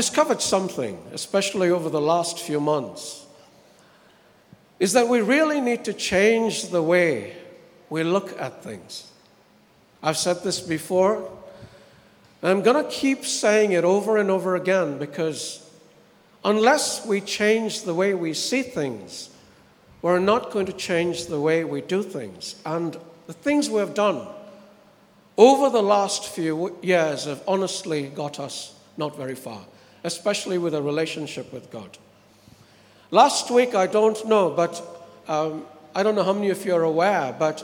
Discovered something, especially over the last few months, is that we really need to change the way we look at things. I've said this before, and I'm going to keep saying it over and over again because unless we change the way we see things, we're not going to change the way we do things. And the things we have done over the last few years have honestly got us not very far, especially with a relationship with God. Last week, I don't know, but um, I don't know how many of you are aware, but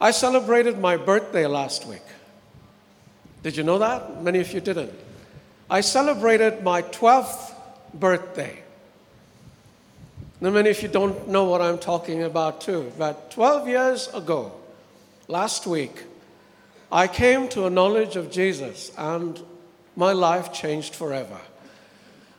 I celebrated my birthday last week. Did you know that? Many of you didn't. I celebrated my 12th birthday. Now, many of you don't know what I'm talking about, too. But 12 years ago, last week, I came to a knowledge of Jesus, and my life changed forever.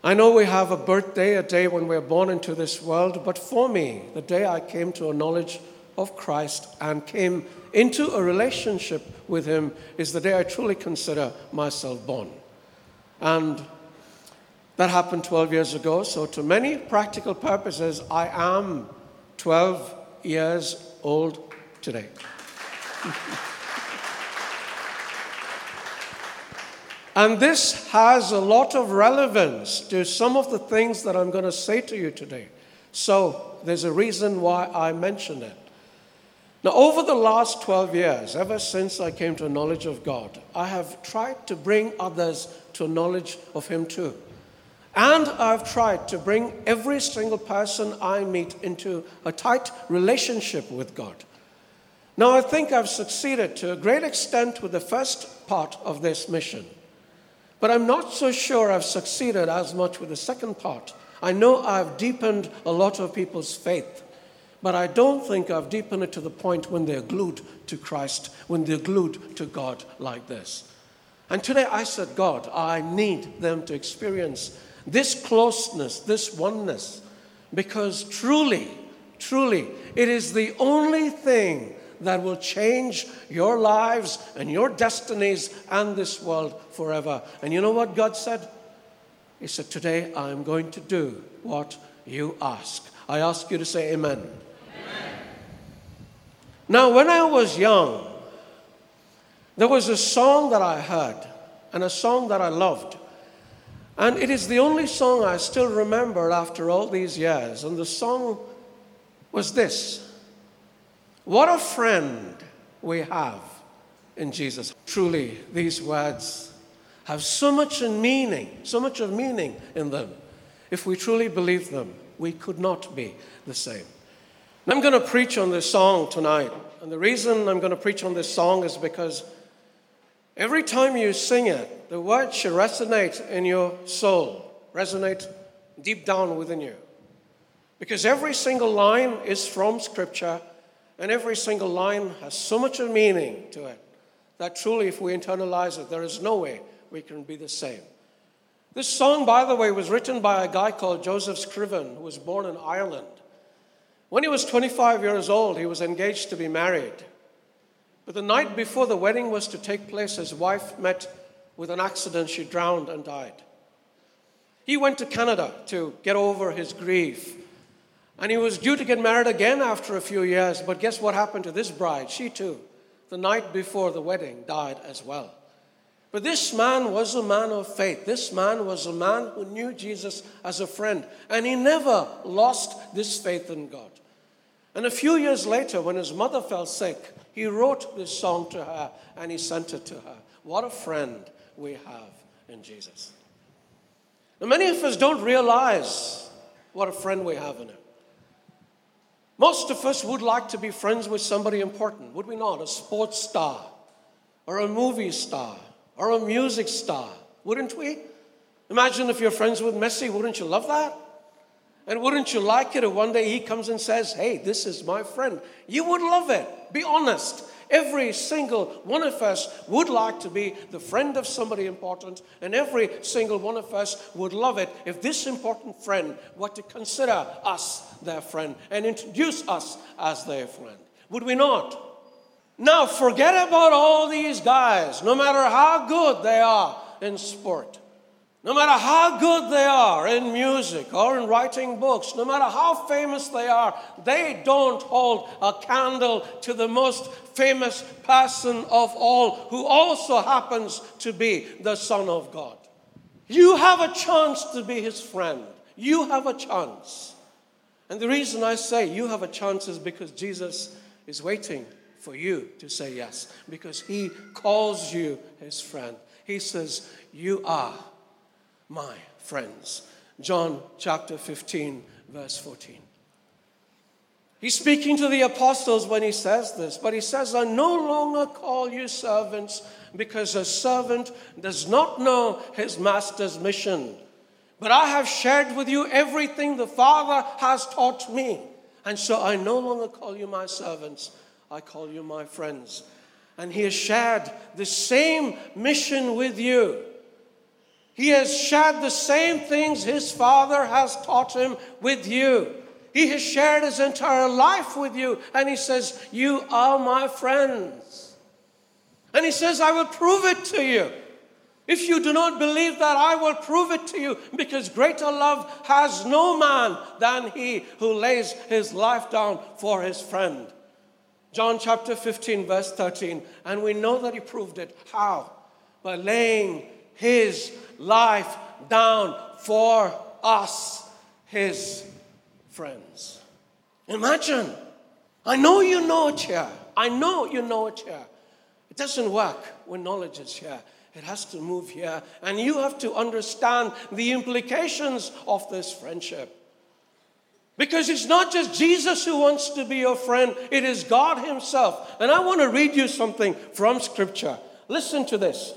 I know we have a birthday, a day when we're born into this world, but for me, the day I came to a knowledge of Christ and came into a relationship with Him is the day I truly consider myself born. And that happened 12 years ago, so to many practical purposes, I am 12 years old today. And this has a lot of relevance to some of the things that I'm going to say to you today. So there's a reason why I mention it. Now, over the last 12 years, ever since I came to a knowledge of God, I have tried to bring others to a knowledge of Him too. And I've tried to bring every single person I meet into a tight relationship with God. Now, I think I've succeeded to a great extent with the first part of this mission. But I'm not so sure I've succeeded as much with the second part. I know I've deepened a lot of people's faith, but I don't think I've deepened it to the point when they're glued to Christ, when they're glued to God like this. And today I said, God, I need them to experience this closeness, this oneness, because truly, truly, it is the only thing that will change your lives and your destinies and this world forever. And you know what God said? He said, Today I am going to do what you ask. I ask you to say amen. amen. Now, when I was young, there was a song that I heard and a song that I loved. And it is the only song I still remember after all these years. And the song was this what a friend we have in Jesus. Truly, these words have so much in meaning, so much of meaning in them. If we truly believe them, we could not be the same. And I'm going to preach on this song tonight. And the reason I'm going to preach on this song is because every time you sing it, the words should resonate in your soul, resonate deep down within you. Because every single line is from Scripture and every single line has so much of meaning to it that truly, if we internalize it, there is no way we can be the same. This song, by the way, was written by a guy called Joseph Scriven, who was born in Ireland. When he was 25 years old, he was engaged to be married. But the night before the wedding was to take place, his wife met with an accident. She drowned and died. He went to Canada to get over his grief and he was due to get married again after a few years, but guess what happened to this bride? She too, the night before the wedding, died as well. But this man was a man of faith. This man was a man who knew Jesus as a friend, and he never lost this faith in God. And a few years later, when his mother fell sick, he wrote this song to her and he sent it to her. What a friend we have in Jesus. Now, many of us don't realize what a friend we have in him. Most of us would like to be friends with somebody important, would we not? A sports star, or a movie star, or a music star, wouldn't we? Imagine if you're friends with Messi, wouldn't you love that? And wouldn't you like it if one day he comes and says, Hey, this is my friend? You would love it. Be honest. Every single one of us would like to be the friend of somebody important, and every single one of us would love it if this important friend were to consider us their friend and introduce us as their friend. Would we not? Now, forget about all these guys, no matter how good they are in sport. No matter how good they are in music or in writing books, no matter how famous they are, they don't hold a candle to the most famous person of all, who also happens to be the Son of God. You have a chance to be his friend. You have a chance. And the reason I say you have a chance is because Jesus is waiting for you to say yes, because he calls you his friend. He says, You are my friends. John chapter 15, verse 14. He's speaking to the apostles when he says this, but he says, I no longer call you servants because a servant does not know his master's mission. But I have shared with you everything the Father has taught me. And so I no longer call you my servants, I call you my friends. And he has shared the same mission with you. He has shared the same things his Father has taught him with you. He has shared his entire life with you, and he says, You are my friends. And he says, I will prove it to you. If you do not believe that, I will prove it to you, because greater love has no man than he who lays his life down for his friend. John chapter 15, verse 13. And we know that he proved it. How? By laying his life down for us, his friends. Imagine. I know you know it here. I know you know it here. It doesn't work when knowledge is here. It has to move here. And you have to understand the implications of this friendship. Because it's not just Jesus who wants to be your friend, it is God Himself. And I want to read you something from Scripture. Listen to this.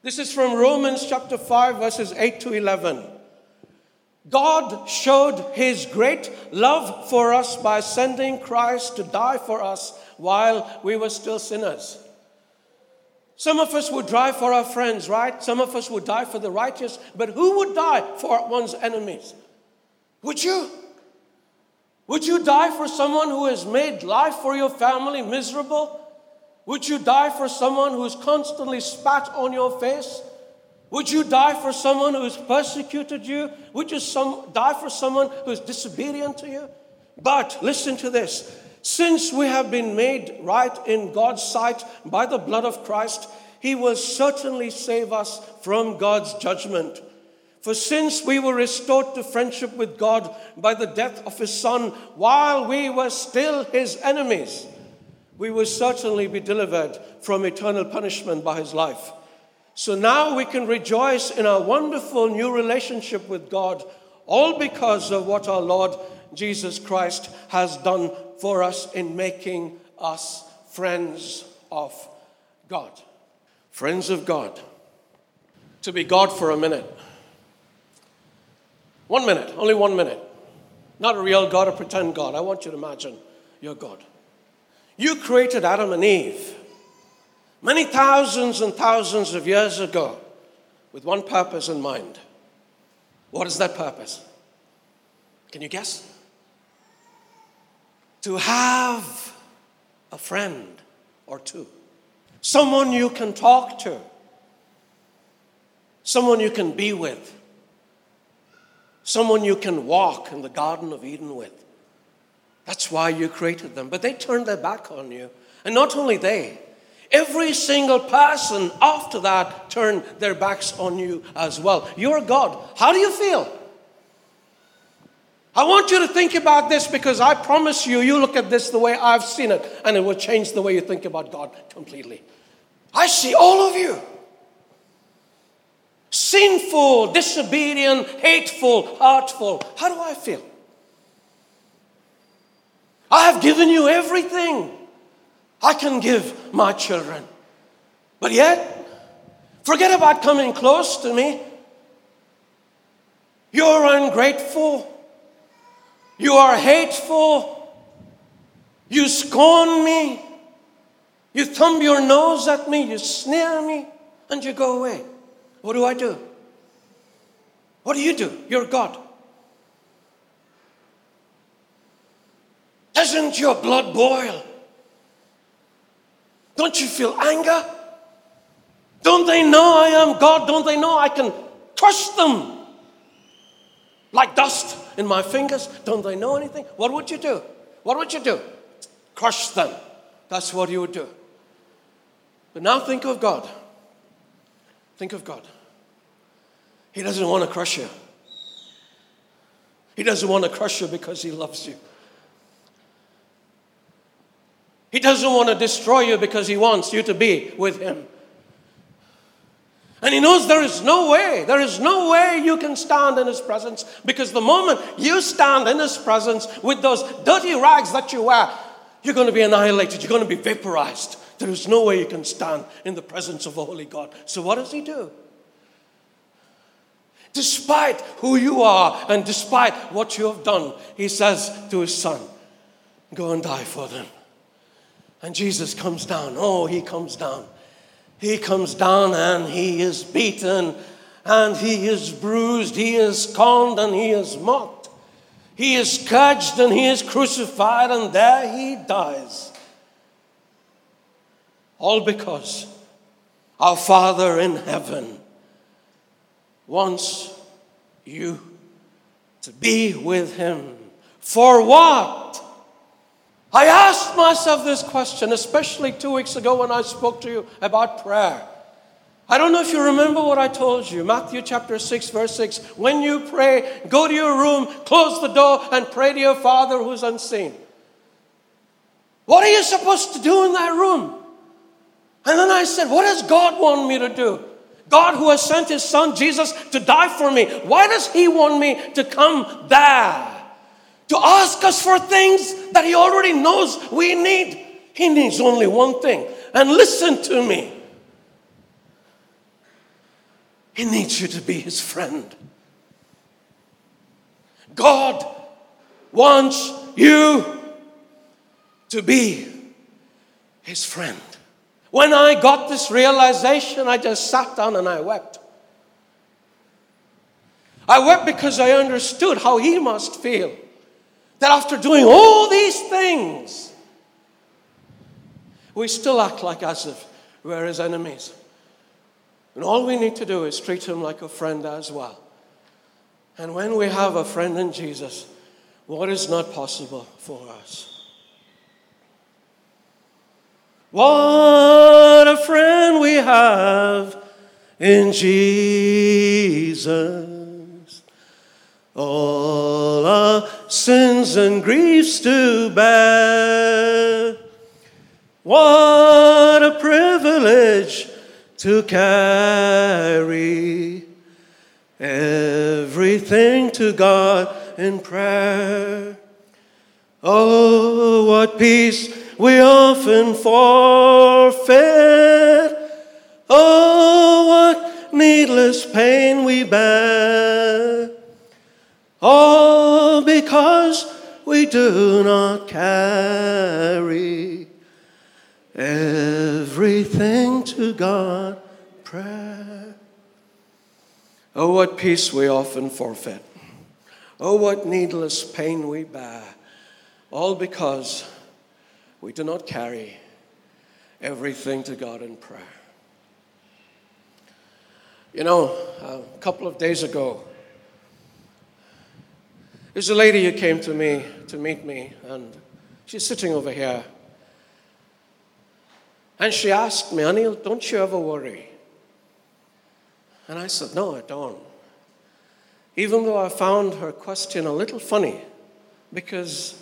This is from Romans chapter 5, verses 8 to 11. God showed his great love for us by sending Christ to die for us while we were still sinners. Some of us would die for our friends, right? Some of us would die for the righteous, but who would die for one's enemies? Would you? Would you die for someone who has made life for your family miserable? Would you die for someone who's constantly spat on your face? Would you die for someone who has persecuted you? Would you some, die for someone who is disobedient to you? But listen to this. Since we have been made right in God's sight by the blood of Christ, He will certainly save us from God's judgment. For since we were restored to friendship with God by the death of His Son while we were still His enemies, we will certainly be delivered from eternal punishment by his life. So now we can rejoice in our wonderful new relationship with God, all because of what our Lord Jesus Christ has done for us in making us friends of God. Friends of God. To be God for a minute. One minute, only one minute. Not a real God, a pretend God. I want you to imagine you're God. You created Adam and Eve many thousands and thousands of years ago with one purpose in mind. What is that purpose? Can you guess? To have a friend or two, someone you can talk to, someone you can be with, someone you can walk in the Garden of Eden with. That's why you created them. But they turned their back on you. And not only they, every single person after that turned their backs on you as well. You're God. How do you feel? I want you to think about this because I promise you, you look at this the way I've seen it, and it will change the way you think about God completely. I see all of you sinful, disobedient, hateful, hurtful. How do I feel? I have given you everything I can give my children. But yet, forget about coming close to me. You're ungrateful. You are hateful. You scorn me. You thumb your nose at me. You sneer me. And you go away. What do I do? What do you do? You're God. Doesn't your blood boil? Don't you feel anger? Don't they know I am God? Don't they know I can crush them like dust in my fingers? Don't they know anything? What would you do? What would you do? Crush them. That's what you would do. But now think of God. Think of God. He doesn't want to crush you. He doesn't want to crush you because He loves you. He doesn't want to destroy you because He wants you to be with Him. And He knows there is no way, there is no way you can stand in His presence because the moment you stand in His presence with those dirty rags that you wear, you're going to be annihilated, you're going to be vaporized. There is no way you can stand in the presence of a holy God. So, what does He do? Despite who you are and despite what you have done, He says to His Son, Go and die for them. And Jesus comes down. Oh, he comes down. He comes down and he is beaten and he is bruised. He is scorned and he is mocked. He is scourged and he is crucified and there he dies. All because our Father in heaven wants you to be with him. For what? I asked myself this question, especially two weeks ago when I spoke to you about prayer. I don't know if you remember what I told you. Matthew chapter 6, verse 6. When you pray, go to your room, close the door, and pray to your Father who's unseen. What are you supposed to do in that room? And then I said, What does God want me to do? God, who has sent his son Jesus to die for me, why does he want me to come there? To ask us for things that He already knows we need. He needs only one thing. And listen to me. He needs you to be His friend. God wants you to be His friend. When I got this realization, I just sat down and I wept. I wept because I understood how He must feel that after doing all these things, we still act like as if we're his enemies. And all we need to do is treat him like a friend as well. And when we have a friend in Jesus, what is not possible for us? What a friend we have in Jesus and griefs to bear. What a privilege to carry everything to God in prayer. Oh, what peace we often forfeit. Oh, what needless pain we bear. Because we do not carry everything to God in prayer. Oh, what peace we often forfeit. Oh, what needless pain we bear. All because we do not carry everything to God in prayer. You know, a couple of days ago, there's a lady who came to me to meet me, and she's sitting over here. And she asked me, Anil, don't you ever worry? And I said, No, I don't. Even though I found her question a little funny, because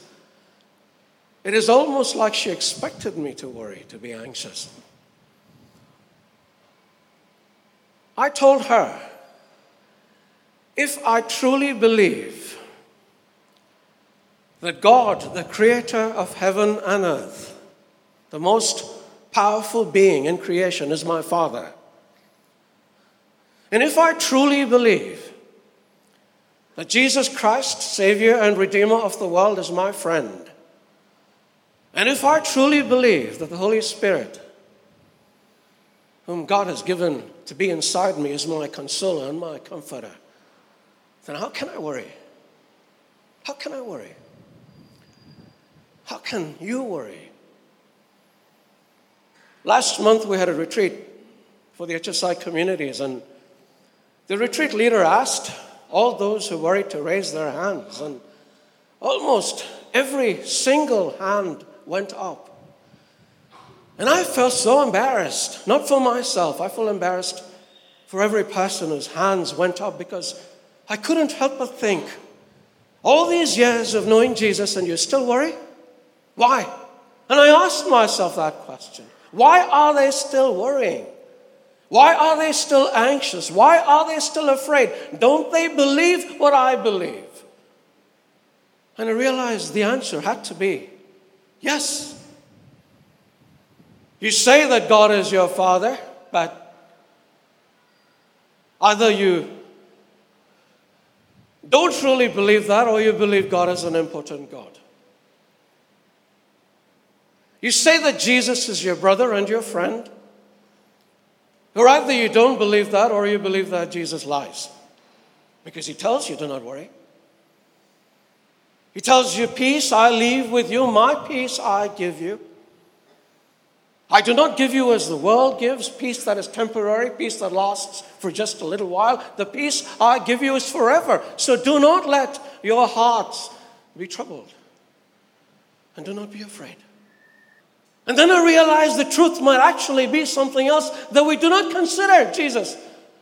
it is almost like she expected me to worry, to be anxious. I told her, if I truly believe that God, the creator of heaven and earth, the most powerful being in creation, is my Father. And if I truly believe that Jesus Christ, Savior and Redeemer of the world, is my friend, and if I truly believe that the Holy Spirit, whom God has given to be inside me, is my consoler and my comforter, then how can I worry? How can I worry? How can you worry? Last month we had a retreat for the HSI communities. And the retreat leader asked all those who worried to raise their hands. And almost every single hand went up. And I felt so embarrassed, not for myself, I felt embarrassed for every person whose hands went up because I couldn't help but think all these years of knowing Jesus and you still worry? Why? And I asked myself that question. Why are they still worrying? Why are they still anxious? Why are they still afraid? Don't they believe what I believe? And I realized the answer had to be yes. You say that God is your Father, but either you don't truly believe that or you believe God is an important God. You say that Jesus is your brother and your friend, or either you don't believe that or you believe that Jesus lies because he tells you, do not worry. He tells you, Peace I leave with you, my peace I give you. I do not give you as the world gives, peace that is temporary, peace that lasts for just a little while. The peace I give you is forever. So do not let your hearts be troubled. And do not be afraid. And then I realized the truth might actually be something else that we do not consider Jesus,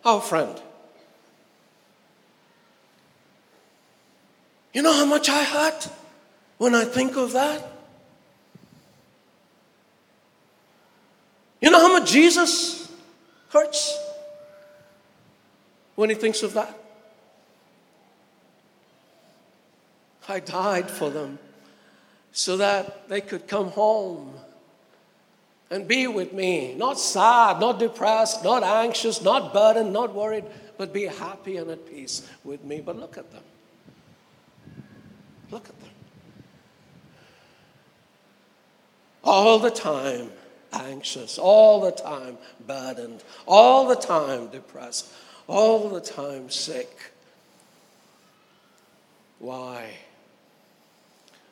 our friend. You know how much I hurt when I think of that? You know how much Jesus hurts when he thinks of that? I died for them so that they could come home and be with me. Not sad, not depressed, not anxious, not burdened, not worried, but be happy and at peace with me. But look at them. Look at them. All the time anxious, all the time burdened, all the time depressed, all the time sick. Why?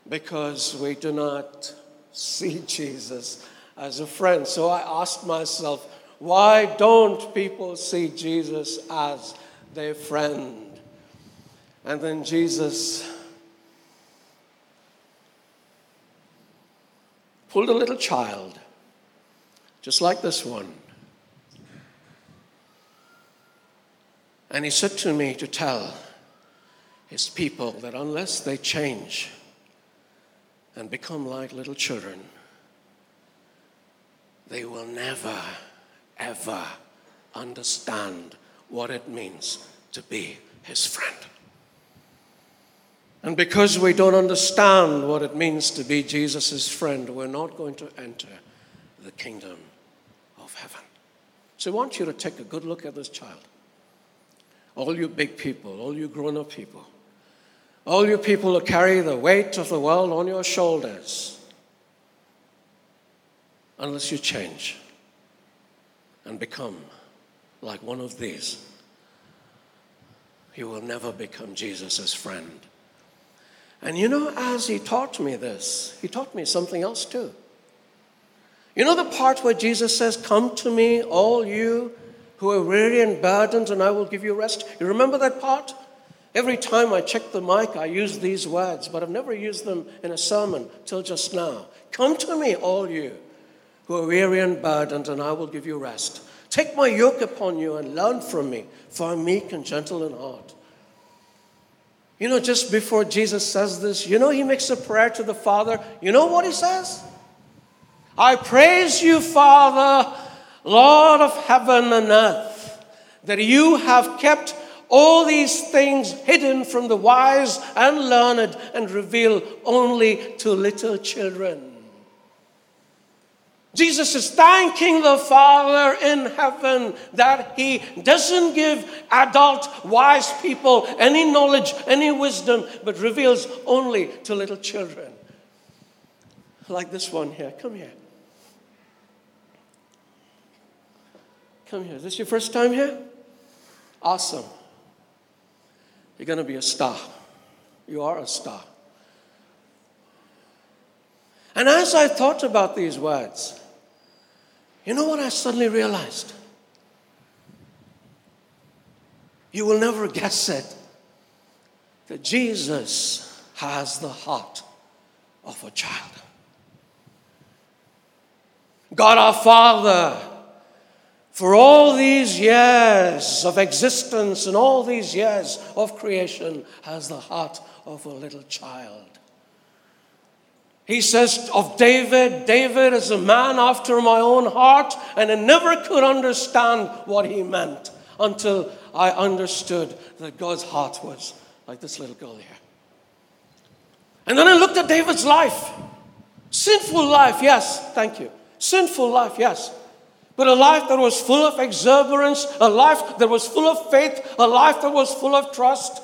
Because we do not see Jesus as a friend. So I asked myself, why don't people see Jesus as their friend? And then Jesus pulled a little child just like this one. And he said to me to tell his people that unless they change and become like little children, they will never, ever understand what it means to be his friend. And because we don't understand what it means to be Jesus' friend, we're not going to enter the kingdom of heaven. So I want you to take a good look at this child. All you big people, all you grown up people, all you people who carry the weight of the world on your shoulders, unless you change and become like one of these, you will never become Jesus' friend. And you know, as he taught me this, he taught me something else too. You know the part where Jesus says, Come to me, all you who are weary and burdened, and I will give you rest? You remember that part? Every time I check the mic, I use these words, but I've never used them in a sermon till just now. Come to me, all you who are weary and burdened, and I will give you rest. Take my yoke upon you and learn from me, for I'm meek and gentle in heart. You know, just before Jesus says this, you know, he makes a prayer to the Father. You know what he says? I praise you, Father, Lord of heaven and earth, that you have kept all these things hidden from the wise and learned and revealed only to little children. Jesus is thanking the Father in heaven that He doesn't give adult, wise people any knowledge, any wisdom, but reveals only to little children. Like this one here. Come here. Come here. Is this your first time here? Awesome. You're going to be a star. You are a star. And as I thought about these words, you know what I suddenly realized? You will never guess it that Jesus has the heart of a child. God our Father, for all these years of existence and all these years of creation, has the heart of a little child. He says of David, David is a man after my own heart, and I never could understand what he meant until I understood that God's heart was like this little girl here. And then I looked at David's life. Sinful life, yes, thank you. Sinful life, yes. But a life that was full of exuberance, a life that was full of faith, a life that was full of trust.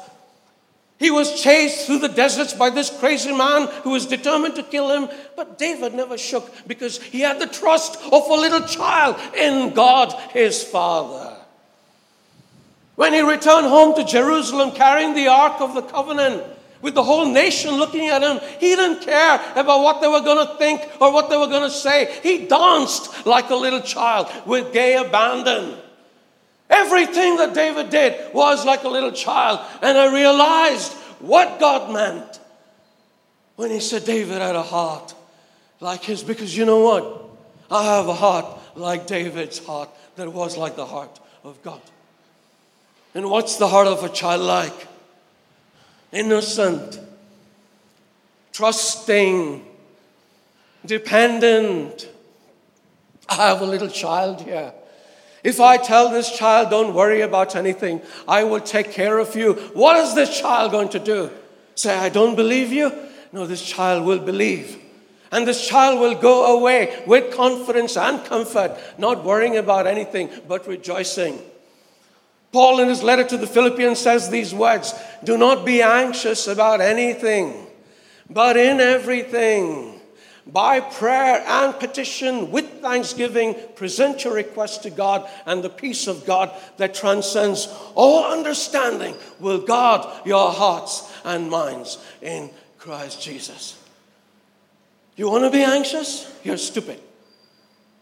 He was chased through the deserts by this crazy man who was determined to kill him. But David never shook because he had the trust of a little child in God his Father. When he returned home to Jerusalem carrying the Ark of the Covenant, with the whole nation looking at him, he didn't care about what they were going to think or what they were going to say. He danced like a little child with gay abandon. Everything that David did was like a little child. And I realized what God meant when he said David had a heart like his. Because you know what? I have a heart like David's heart that was like the heart of God. And what's the heart of a child like? Innocent, trusting, dependent. I have a little child here. If I tell this child, don't worry about anything, I will take care of you, what is this child going to do? Say, I don't believe you? No, this child will believe. And this child will go away with confidence and comfort, not worrying about anything, but rejoicing. Paul, in his letter to the Philippians, says these words Do not be anxious about anything, but in everything, by prayer and petition, with thanksgiving, present your request to God, and the peace of God that transcends all understanding will guard your hearts and minds in Christ Jesus. You want to be anxious? You're stupid.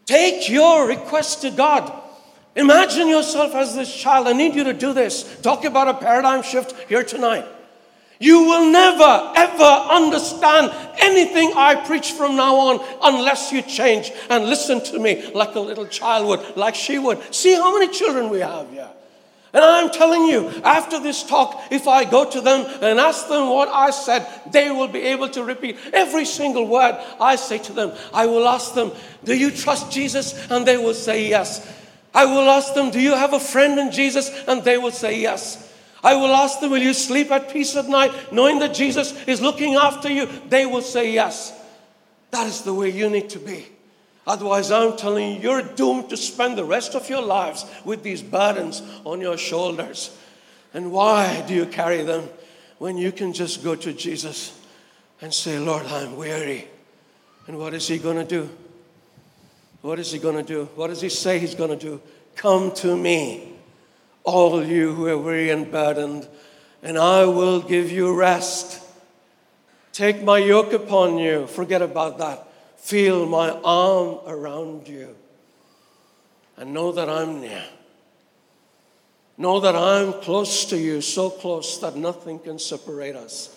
Take your request to God Imagine yourself as this child. I need you to do this. Talk about a paradigm shift here tonight. You will never, ever understand anything I preach from now on unless you change and listen to me like a little child would, like she would. See how many children we have here. And I'm telling you, after this talk, if I go to them and ask them what I said, they will be able to repeat every single word I say to them. I will ask them, Do you trust Jesus? And they will say yes. I will ask them, Do you have a friend in Jesus? And they will say, Yes. I will ask them, Will you sleep at peace at night knowing that Jesus is looking after you? They will say, Yes. That is the way you need to be. Otherwise, I'm telling you, you're doomed to spend the rest of your lives with these burdens on your shoulders. And why do you carry them when you can just go to Jesus and say, Lord, I'm weary? And what is He going to do? What is he going to do? What does he say he's going to do? Come to me, all you who are weary and burdened, and I will give you rest. Take my yoke upon you. Forget about that. Feel my arm around you. And know that I'm near. Know that I'm close to you, so close that nothing can separate us.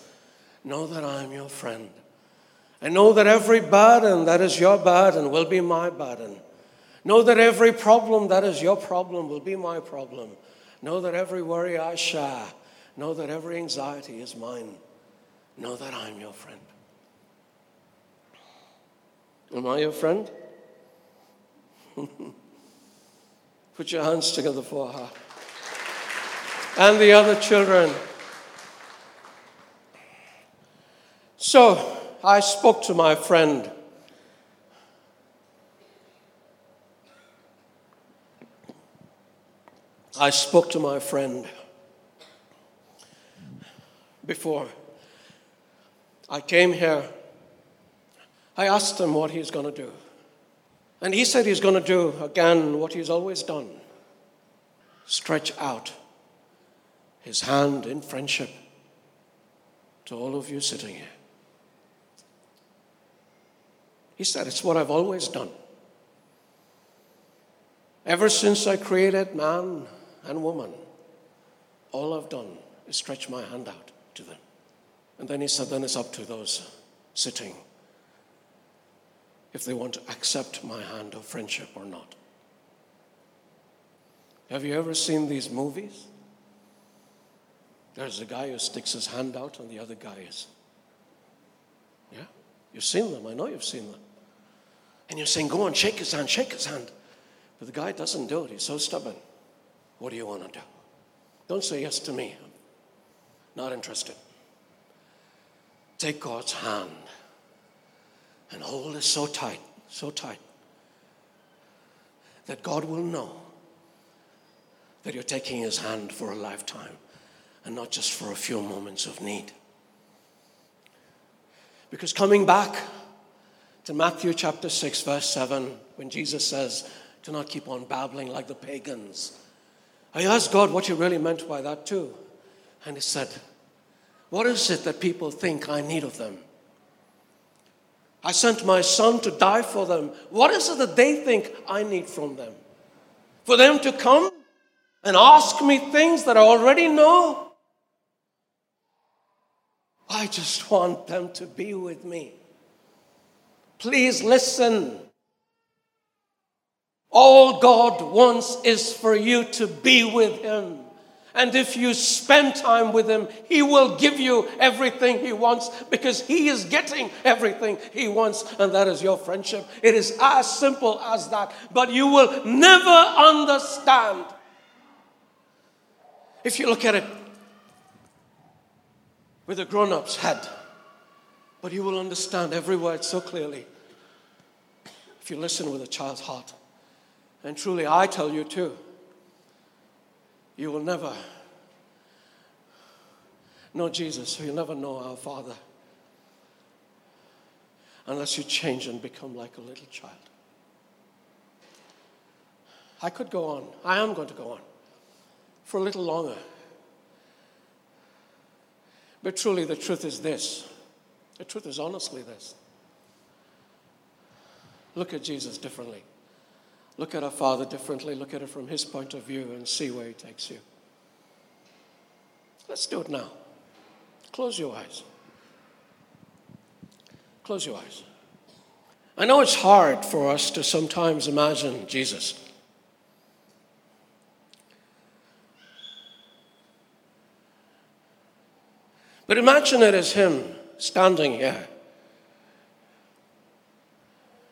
Know that I'm your friend. And know that every burden that is your burden will be my burden. Know that every problem that is your problem will be my problem. Know that every worry I share. Know that every anxiety is mine. Know that I'm your friend. Am I your friend? Put your hands together for her. And the other children. So, I spoke to my friend. I spoke to my friend before I came here. I asked him what he's going to do. And he said he's going to do again what he's always done stretch out his hand in friendship to all of you sitting here. He said, It's what I've always done. Ever since I created man and woman, all I've done is stretch my hand out to them. And then he said, then it's up to those sitting if they want to accept my hand of friendship or not. Have you ever seen these movies? There's a guy who sticks his hand out, and the other guy is. Yeah? You've seen them. I know you've seen them. And you're saying, Go on, shake his hand, shake his hand. But the guy doesn't do it. He's so stubborn. What do you want to do? Don't say yes to me. I'm not interested. Take God's hand and hold it so tight, so tight, that God will know that you're taking His hand for a lifetime and not just for a few moments of need. Because coming back to Matthew chapter 6, verse 7, when Jesus says, Do not keep on babbling like the pagans. I asked God what He really meant by that, too. And He said, What is it that people think I need of them? I sent my son to die for them. What is it that they think I need from them? For them to come and ask me things that I already know? I just want them to be with me. Please listen. All God wants is for you to be with Him. And if you spend time with Him, He will give you everything He wants because He is getting everything He wants, and that is your friendship. It is as simple as that. But you will never understand if you look at it with a grown up's head, but you will understand every word so clearly if you listen with a child's heart. And truly, I tell you too, you will never know Jesus, you'll never know our Father unless you change and become like a little child. I could go on. I am going to go on for a little longer. But truly, the truth is this the truth is honestly this. Look at Jesus differently. Look at our Father differently. Look at it from His point of view and see where He takes you. Let's do it now. Close your eyes. Close your eyes. I know it's hard for us to sometimes imagine Jesus. But imagine it as him standing here,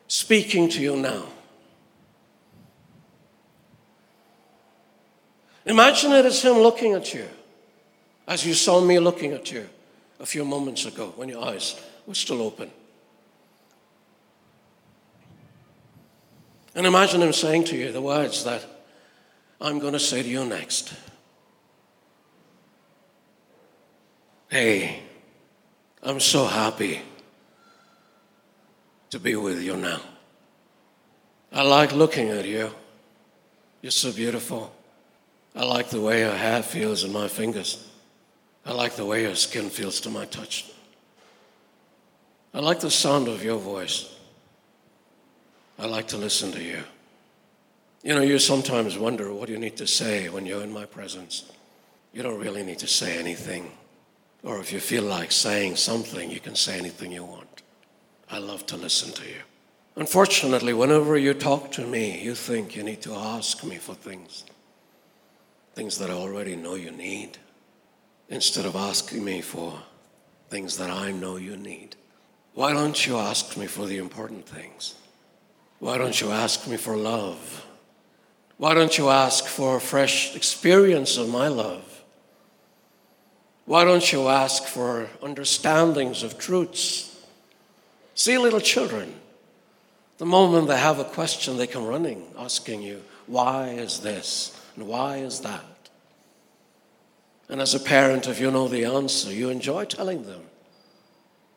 speaking to you now. Imagine it as him looking at you, as you saw me looking at you a few moments ago when your eyes were still open. And imagine him saying to you the words that I'm going to say to you next. Hey, I'm so happy to be with you now. I like looking at you. You're so beautiful. I like the way your hair feels in my fingers. I like the way your skin feels to my touch. I like the sound of your voice. I like to listen to you. You know, you sometimes wonder what you need to say when you're in my presence. You don't really need to say anything. Or if you feel like saying something, you can say anything you want. I love to listen to you. Unfortunately, whenever you talk to me, you think you need to ask me for things, things that I already know you need, instead of asking me for things that I know you need. Why don't you ask me for the important things? Why don't you ask me for love? Why don't you ask for a fresh experience of my love? Why don't you ask for understandings of truths? See, little children, the moment they have a question, they come running asking you, Why is this? And why is that? And as a parent, if you know the answer, you enjoy telling them,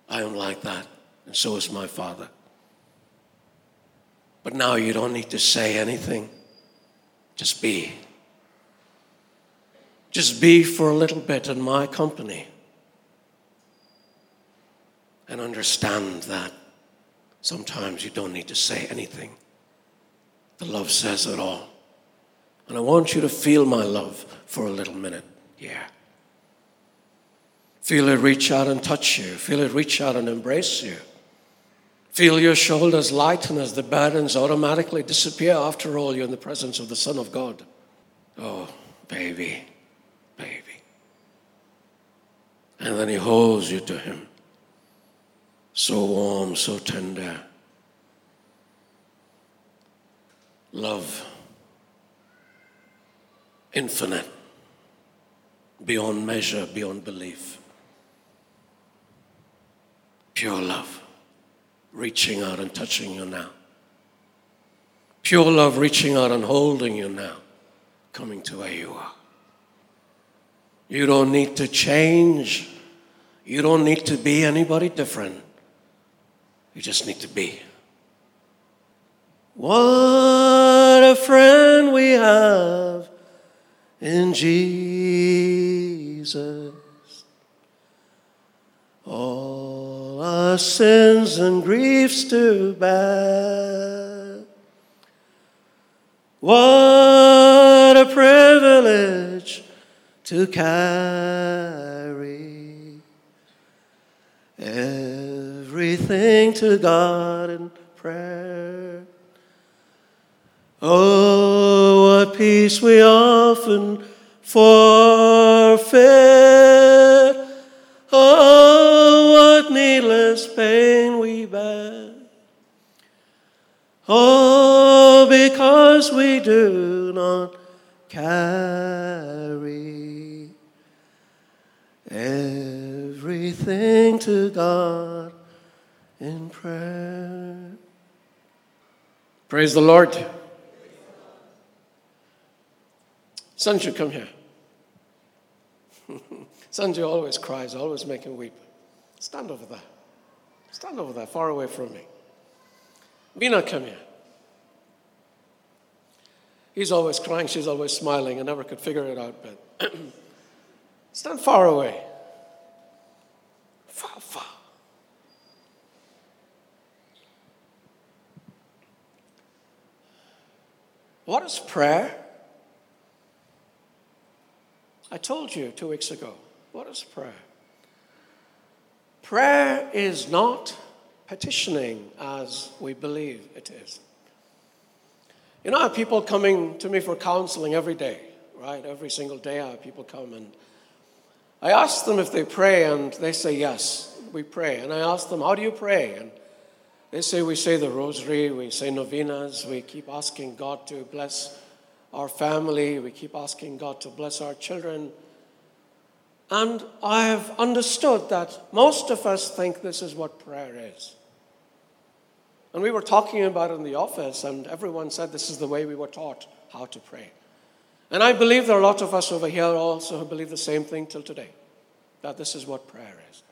I am like that, and so is my father. But now you don't need to say anything, just be. Just be for a little bit in my company and understand that sometimes you don't need to say anything. The love says it all. And I want you to feel my love for a little minute Yeah. Feel it reach out and touch you. Feel it reach out and embrace you. Feel your shoulders lighten as the burdens automatically disappear. After all, you're in the presence of the Son of God. Oh, baby, baby. And then he holds you to him. So warm, so tender. Love, infinite, beyond measure, beyond belief. Pure love, reaching out and touching you now. Pure love, reaching out and holding you now, coming to where you are. You don't need to change. You don't need to be anybody different. You just need to be. What a friend we have in Jesus. All our sins and griefs to bear. What a privilege to carry everything to God in prayer. Oh, what peace we often forfeit. Needless pain we bear. Oh, because we do not carry everything to God in prayer. Praise the Lord. Sanju, come here. Sanju always cries, always make him weep. Stand over there. Stand over there, far away from me. Bina, come here. He's always crying, she's always smiling. I never could figure it out, but stand far away. Far, far. What is prayer? I told you two weeks ago. What is prayer? Prayer is not petitioning as we believe it is. You know, I have people coming to me for counseling every day, right? Every single day, I have people come and I ask them if they pray, and they say, Yes, we pray. And I ask them, How do you pray? And they say, We say the rosary, we say novenas, we keep asking God to bless our family, we keep asking God to bless our children. And I have understood that most of us think this is what prayer is. And we were talking about it in the office, and everyone said this is the way we were taught how to pray. And I believe there are a lot of us over here also who believe the same thing till today that this is what prayer is.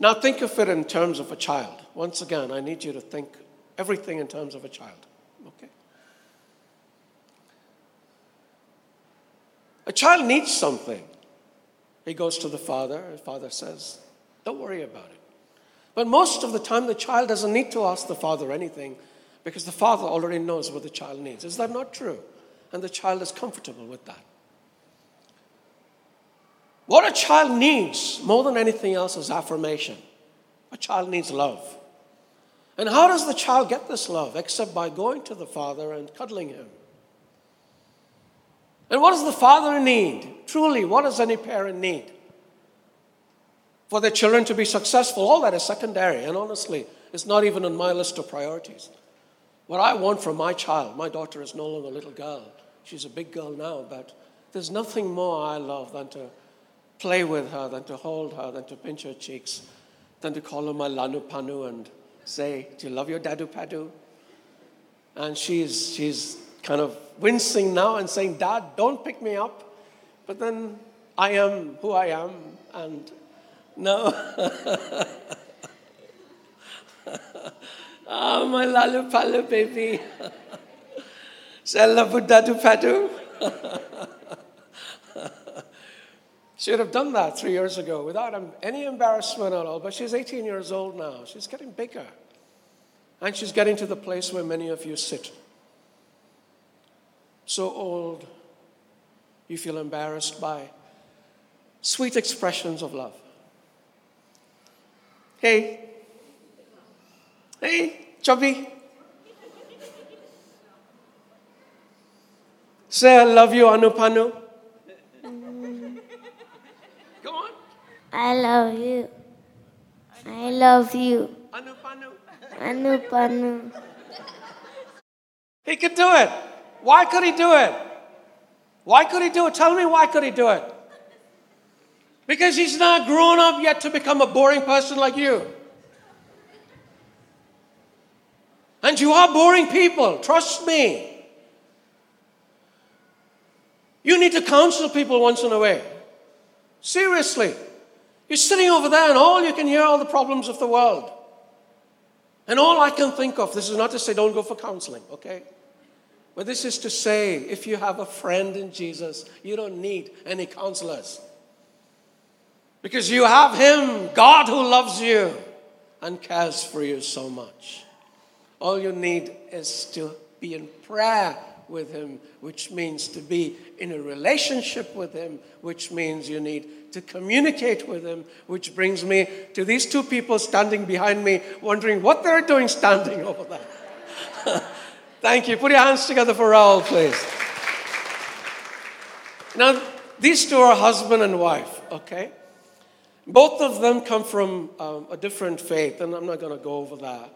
Now, think of it in terms of a child. Once again, I need you to think everything in terms of a child. Okay? A child needs something. He goes to the father, the father says, Don't worry about it. But most of the time, the child doesn't need to ask the father anything because the father already knows what the child needs. Is that not true? And the child is comfortable with that. What a child needs more than anything else is affirmation. A child needs love. And how does the child get this love except by going to the father and cuddling him? And what does the father need? Truly, what does any parent need? for their children to be successful, all that is secondary. And honestly, it's not even on my list of priorities. What I want from my child, my daughter is no longer a little girl. She's a big girl now, but there's nothing more I love than to play with her, than to hold her, than to pinch her cheeks, than to call her my Lanu Panu and say, Do you love your Dadu Padu? And she's, she's kind of wincing now and saying, Dad, don't pick me up. But then I am who I am, and no. oh, my lalu palu baby. Sella buddadu padu. Should have done that three years ago without any embarrassment at all. But she's 18 years old now. She's getting bigger. And she's getting to the place where many of you sit. So old, you feel embarrassed by sweet expressions of love. Hey, hey, chubby. Say, I love you, Anupanu. Go on. I love you. I love you. Anupanu. Anupanu. He could do it. Why could he do it? Why could he do it? Tell me why could he do it? Because he's not grown up yet to become a boring person like you. And you are boring people, trust me. You need to counsel people once in a way. Seriously. You're sitting over there and all you can hear are the problems of the world. And all I can think of, this is not to say don't go for counseling, okay? But this is to say if you have a friend in Jesus, you don't need any counselors. Because you have Him, God who loves you and cares for you so much. All you need is to be in prayer with Him, which means to be in a relationship with Him, which means you need to communicate with Him, which brings me to these two people standing behind me, wondering what they're doing standing over there. Thank you. Put your hands together for Raul, please. Now, these two are husband and wife, okay? Both of them come from um, a different faith, and I'm not going to go over that.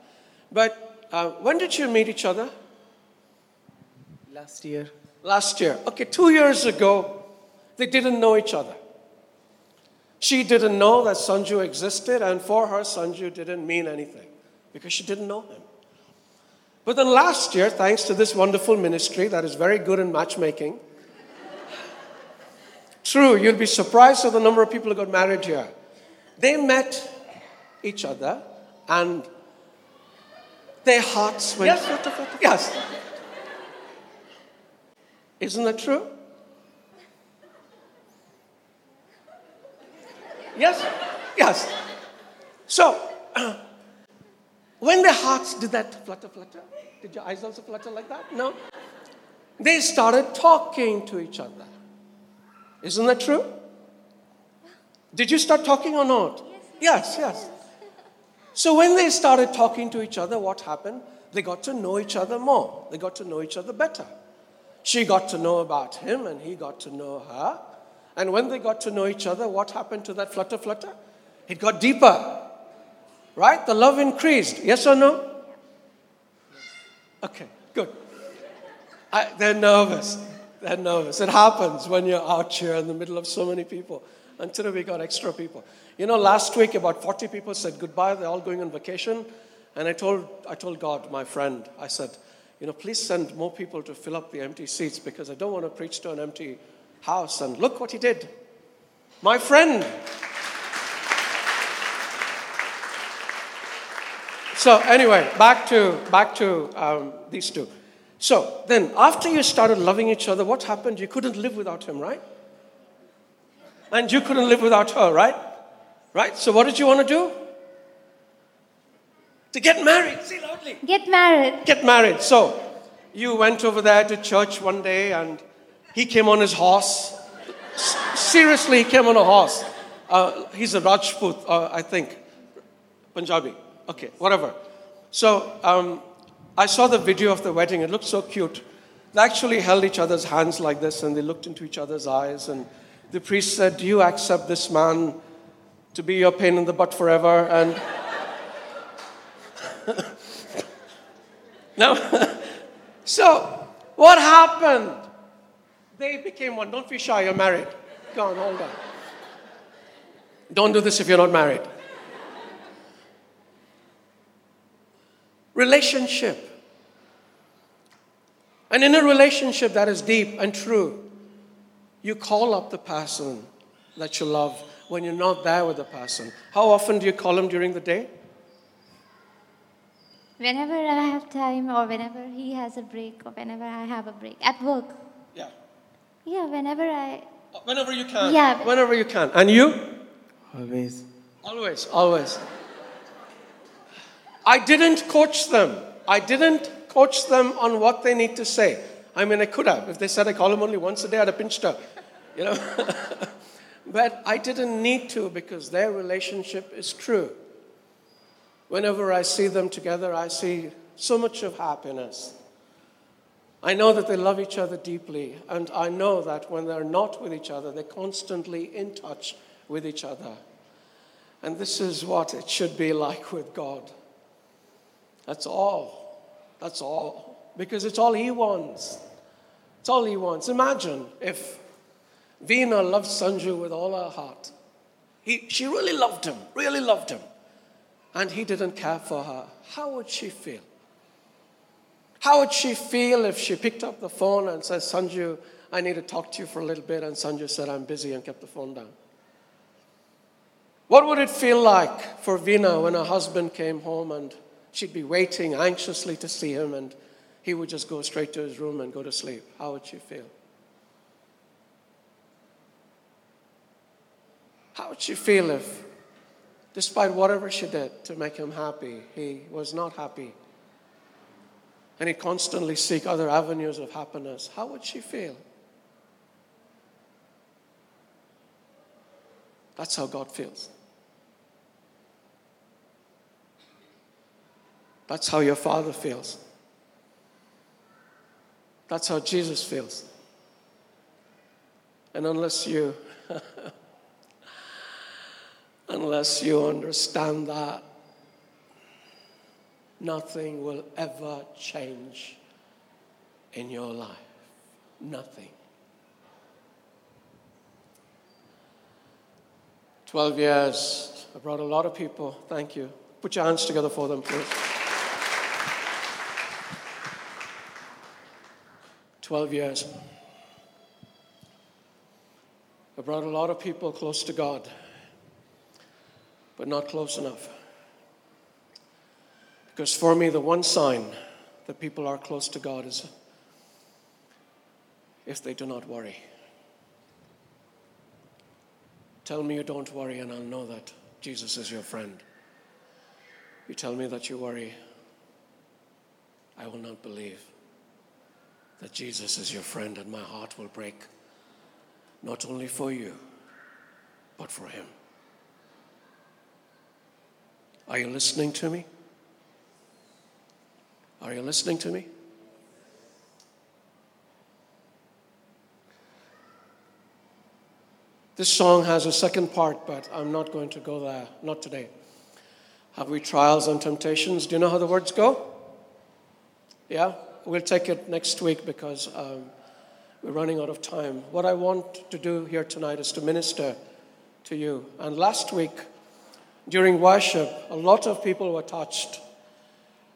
But uh, when did you meet each other? Last year. Last year. Okay, two years ago, they didn't know each other. She didn't know that Sanju existed, and for her, Sanju didn't mean anything because she didn't know him. But then last year, thanks to this wonderful ministry that is very good in matchmaking, true, you'll be surprised at the number of people who got married here. They met each other and their hearts went. Yes, yes. Isn't that true? Yes? Yes. So, when their hearts did that flutter, flutter, did your eyes also flutter like that? No? They started talking to each other. Isn't that true? Did you start talking or not? Yes, yes. So when they started talking to each other, what happened? They got to know each other more. They got to know each other better. She got to know about him and he got to know her. And when they got to know each other, what happened to that flutter flutter? It got deeper. Right? The love increased. Yes or no? Okay, good. I, they're nervous. They're nervous. It happens when you're out here in the middle of so many people. Until we got extra people. You know, last week about 40 people said goodbye. They're all going on vacation. And I told, I told God, my friend, I said, you know, please send more people to fill up the empty seats because I don't want to preach to an empty house. And look what he did. My friend. So anyway, back to back to um, these two. So then, after you started loving each other, what happened? You couldn't live without him, right? And you couldn't live without her, right? Right. So what did you want to do? To get married. Say loudly. Get married. Get married. So you went over there to church one day, and he came on his horse. Seriously, he came on a horse. Uh, he's a Rajput, uh, I think, Punjabi. Okay, whatever. So um, I saw the video of the wedding. It looked so cute. They actually held each other's hands like this and they looked into each other's eyes. And the priest said, Do you accept this man to be your pain in the butt forever? And now, so what happened? They became one. Don't be shy, you're married. Go on, hold on. Don't do this if you're not married. Relationship. And in a relationship that is deep and true, you call up the person that you love when you're not there with the person. How often do you call him during the day? Whenever I have time, or whenever he has a break, or whenever I have a break at work. Yeah. Yeah, whenever I. Whenever you can. Yeah. Whenever you can. And you? Always. Always, always. I didn't coach them. I didn't coach them on what they need to say. I mean, I could have. If they said I call them only once a day, I'd have pinched her. you know. but I didn't need to because their relationship is true. Whenever I see them together, I see so much of happiness. I know that they love each other deeply, and I know that when they're not with each other, they're constantly in touch with each other. And this is what it should be like with God. That's all. That's all. Because it's all He wants. It's all He wants. Imagine if Veena loved Sanju with all her heart. He, she really loved him, really loved him. And he didn't care for her. How would she feel? How would she feel if she picked up the phone and said, Sanju, I need to talk to you for a little bit? And Sanju said, I'm busy and kept the phone down. What would it feel like for Veena when her husband came home and she'd be waiting anxiously to see him and he would just go straight to his room and go to sleep? How would she feel? How would she feel if, despite whatever she did to make him happy, he was not happy? And he constantly seek other avenues of happiness. How would she feel? That's how God feels. That's how your Father feels. That's how Jesus feels. And unless you unless you understand that, nothing will ever change in your life. Nothing. 12 years. I brought a lot of people. Thank you. Put your hands together for them, please. 12 years. I brought a lot of people close to God, but not close enough. Because for me, the one sign that people are close to God is if they do not worry. Tell me you don't worry, and I'll know that Jesus is your friend. You tell me that you worry, I will not believe that Jesus is your friend, and my heart will break, not only for you, but for him. Are you listening to me? Are you listening to me? This song has a second part, but I'm not going to go there, not today. Have we trials and temptations? Do you know how the words go? Yeah? We'll take it next week because um, we're running out of time. What I want to do here tonight is to minister to you. And last week, during worship, a lot of people were touched.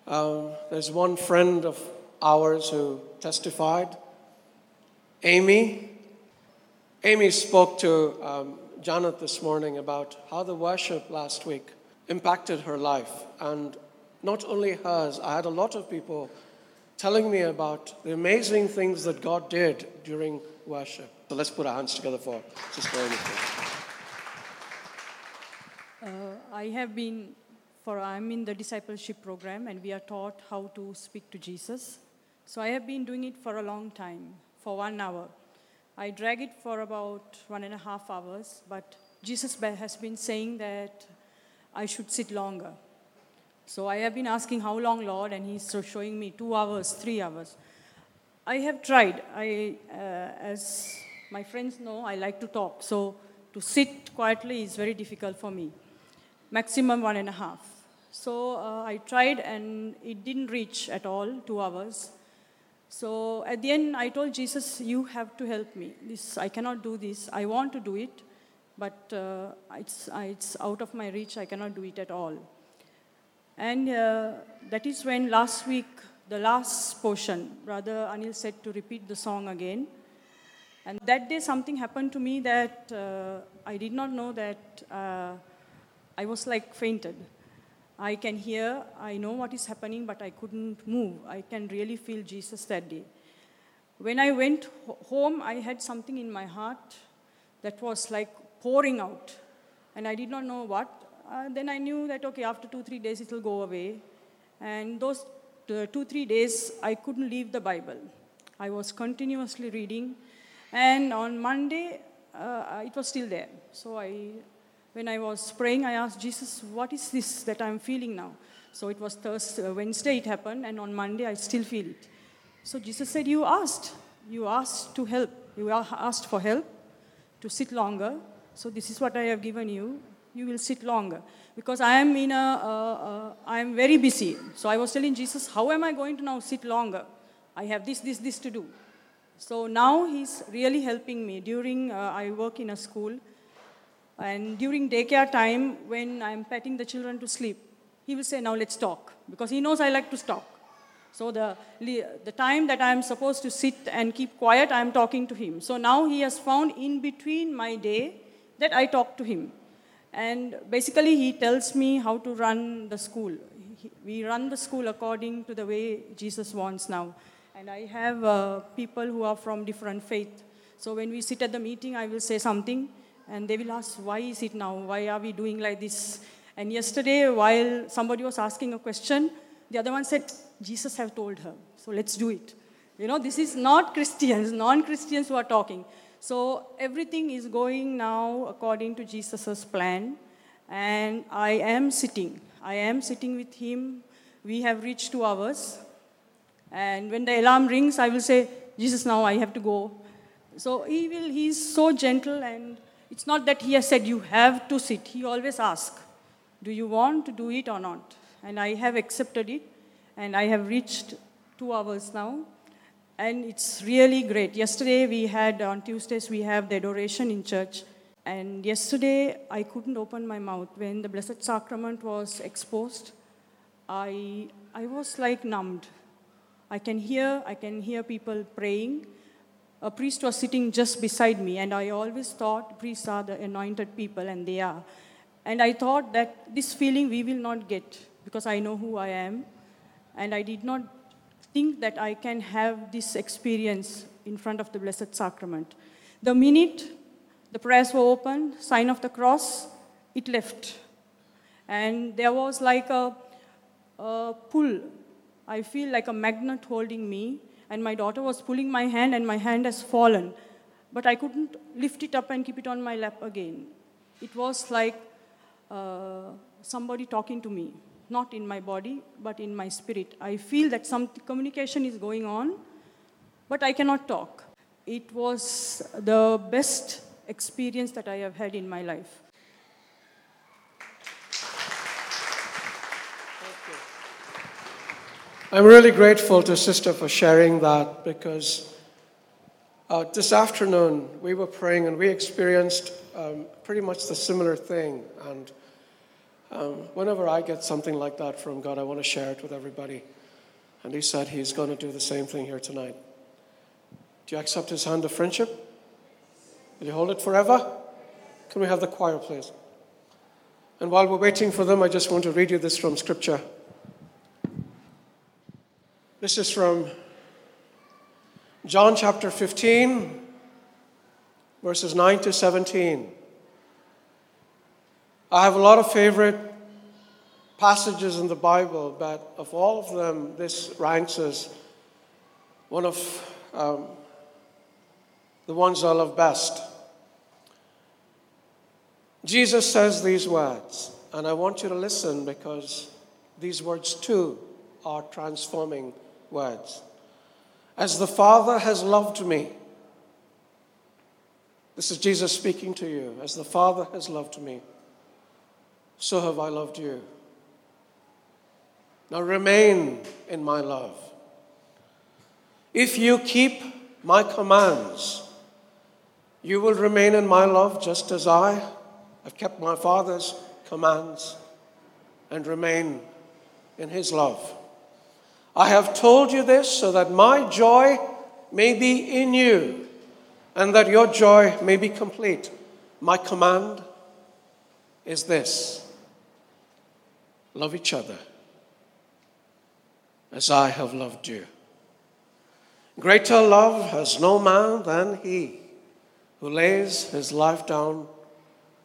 Um, there's one friend of ours who testified, Amy. Amy spoke to um, Janet this morning about how the worship last week impacted her life. And not only hers, I had a lot of people telling me about the amazing things that God did during worship. So let's put our hands together for Sister Amy. Uh, I have been for I'm in the discipleship program and we are taught how to speak to Jesus. So I have been doing it for a long time, for one hour. I drag it for about one and a half hours, but Jesus has been saying that I should sit longer. So I have been asking, How long, Lord? And He's showing me two hours, three hours. I have tried. I, uh, as my friends know, I like to talk. So to sit quietly is very difficult for me. Maximum one and a half. So uh, I tried and it didn't reach at all, two hours. So at the end, I told Jesus, You have to help me. This, I cannot do this. I want to do it, but uh, it's, it's out of my reach. I cannot do it at all. And uh, that is when last week, the last portion, Brother Anil said to repeat the song again. And that day, something happened to me that uh, I did not know that uh, I was like fainted. I can hear, I know what is happening, but I couldn't move. I can really feel Jesus that day. When I went home, I had something in my heart that was like pouring out. And I did not know what, uh, then I knew that, okay, after two, three days it will go away. And those two, three days, I couldn't leave the Bible. I was continuously reading. And on Monday, uh, it was still there. So I, when I was praying, I asked Jesus, "What is this that I'm feeling now?" So it was Thursday, Wednesday it happened, and on Monday I still feel it. So Jesus said, "You asked. You asked to help. You asked for help to sit longer. So this is what I have given you. You will sit longer." Because I am in a, uh, uh, I am very busy. So I was telling Jesus, "How am I going to now sit longer? I have this, this, this to do." So now he's really helping me. During, uh, I work in a school, and during daycare time, when I'm petting the children to sleep, he will say, Now let's talk, because he knows I like to talk. So the, the time that I'm supposed to sit and keep quiet, I'm talking to him. So now he has found in between my day that I talk to him. And basically, he tells me how to run the school. We run the school according to the way Jesus wants now. And I have uh, people who are from different faith. So when we sit at the meeting, I will say something, and they will ask, why is it now? Why are we doing like this? And yesterday, while somebody was asking a question, the other one said, Jesus have told her, so let's do it. You know, this is not Christians, non-Christians who are talking. So everything is going now according to Jesus' plan. And I am sitting. I am sitting with him. We have reached two hours. And when the alarm rings, I will say, Jesus, now I have to go. So he will, he's so gentle, and it's not that he has said, You have to sit. He always asks, Do you want to do it or not? And I have accepted it, and I have reached two hours now. And it's really great. Yesterday, we had, on Tuesdays, we have the adoration in church. And yesterday, I couldn't open my mouth. When the Blessed Sacrament was exposed, I, I was like numbed. I can hear, I can hear people praying. A priest was sitting just beside me, and I always thought priests are the anointed people, and they are. And I thought that this feeling we will not get because I know who I am. And I did not think that I can have this experience in front of the Blessed Sacrament. The minute the prayers were opened, sign of the cross, it left. And there was like a, a pull I feel like a magnet holding me, and my daughter was pulling my hand, and my hand has fallen. But I couldn't lift it up and keep it on my lap again. It was like uh, somebody talking to me, not in my body, but in my spirit. I feel that some communication is going on, but I cannot talk. It was the best experience that I have had in my life. I'm really grateful to Sister for sharing that because uh, this afternoon we were praying and we experienced um, pretty much the similar thing. And um, whenever I get something like that from God, I want to share it with everybody. And He said He's going to do the same thing here tonight. Do you accept His hand of friendship? Will you hold it forever? Can we have the choir, please? And while we're waiting for them, I just want to read you this from Scripture. This is from John chapter 15, verses 9 to 17. I have a lot of favorite passages in the Bible, but of all of them, this ranks as one of um, the ones I love best. Jesus says these words, and I want you to listen because these words too are transforming words. As the Father has loved me, this is Jesus speaking to you. As the Father has loved me, so have I loved you. Now remain in my love. If you keep my commands, you will remain in my love just as I have kept my Father's commands and remain in his love. I have told you this so that my joy may be in you and that your joy may be complete. My command is this love each other as I have loved you. Greater love has no man than he who lays his life down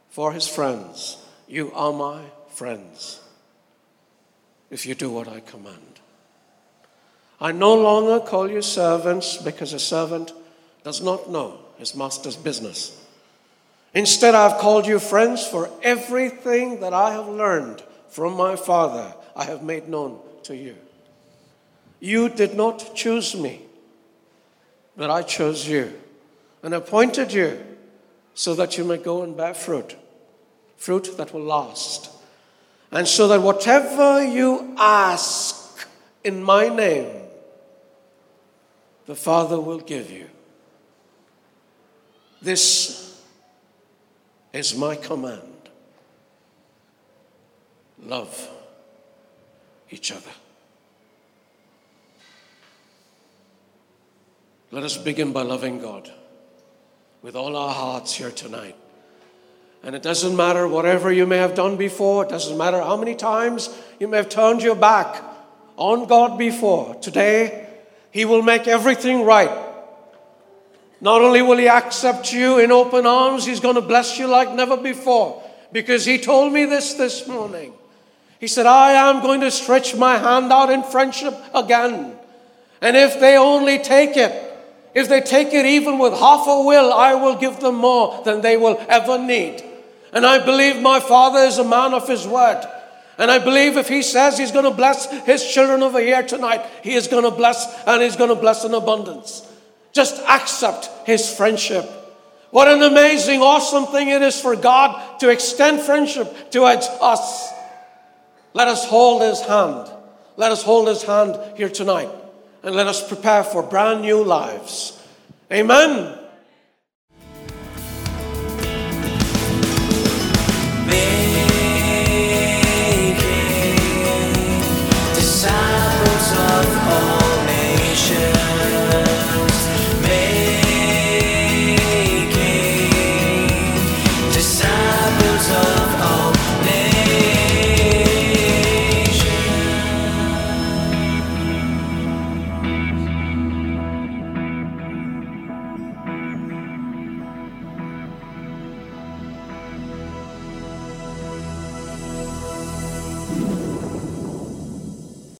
for his friends. You are my friends if you do what I command. I no longer call you servants because a servant does not know his master's business. Instead, I've called you friends, for everything that I have learned from my Father, I have made known to you. You did not choose me, but I chose you and appointed you so that you may go and bear fruit, fruit that will last. And so that whatever you ask in my name, the Father will give you. This is my command love each other. Let us begin by loving God with all our hearts here tonight. And it doesn't matter whatever you may have done before, it doesn't matter how many times you may have turned your back on God before. Today, He will make everything right. Not only will He accept you in open arms, He's going to bless you like never before. Because He told me this this morning. He said, I am going to stretch my hand out in friendship again. And if they only take it, if they take it even with half a will, I will give them more than they will ever need. And I believe my Father is a man of His word. And I believe if He says He's going to bless His children over here tonight, He is going to bless and He's going to bless in abundance. Just accept His friendship. What an amazing, awesome thing it is for God to extend friendship towards us. Let us hold His hand. Let us hold His hand here tonight and let us prepare for brand new lives. Amen.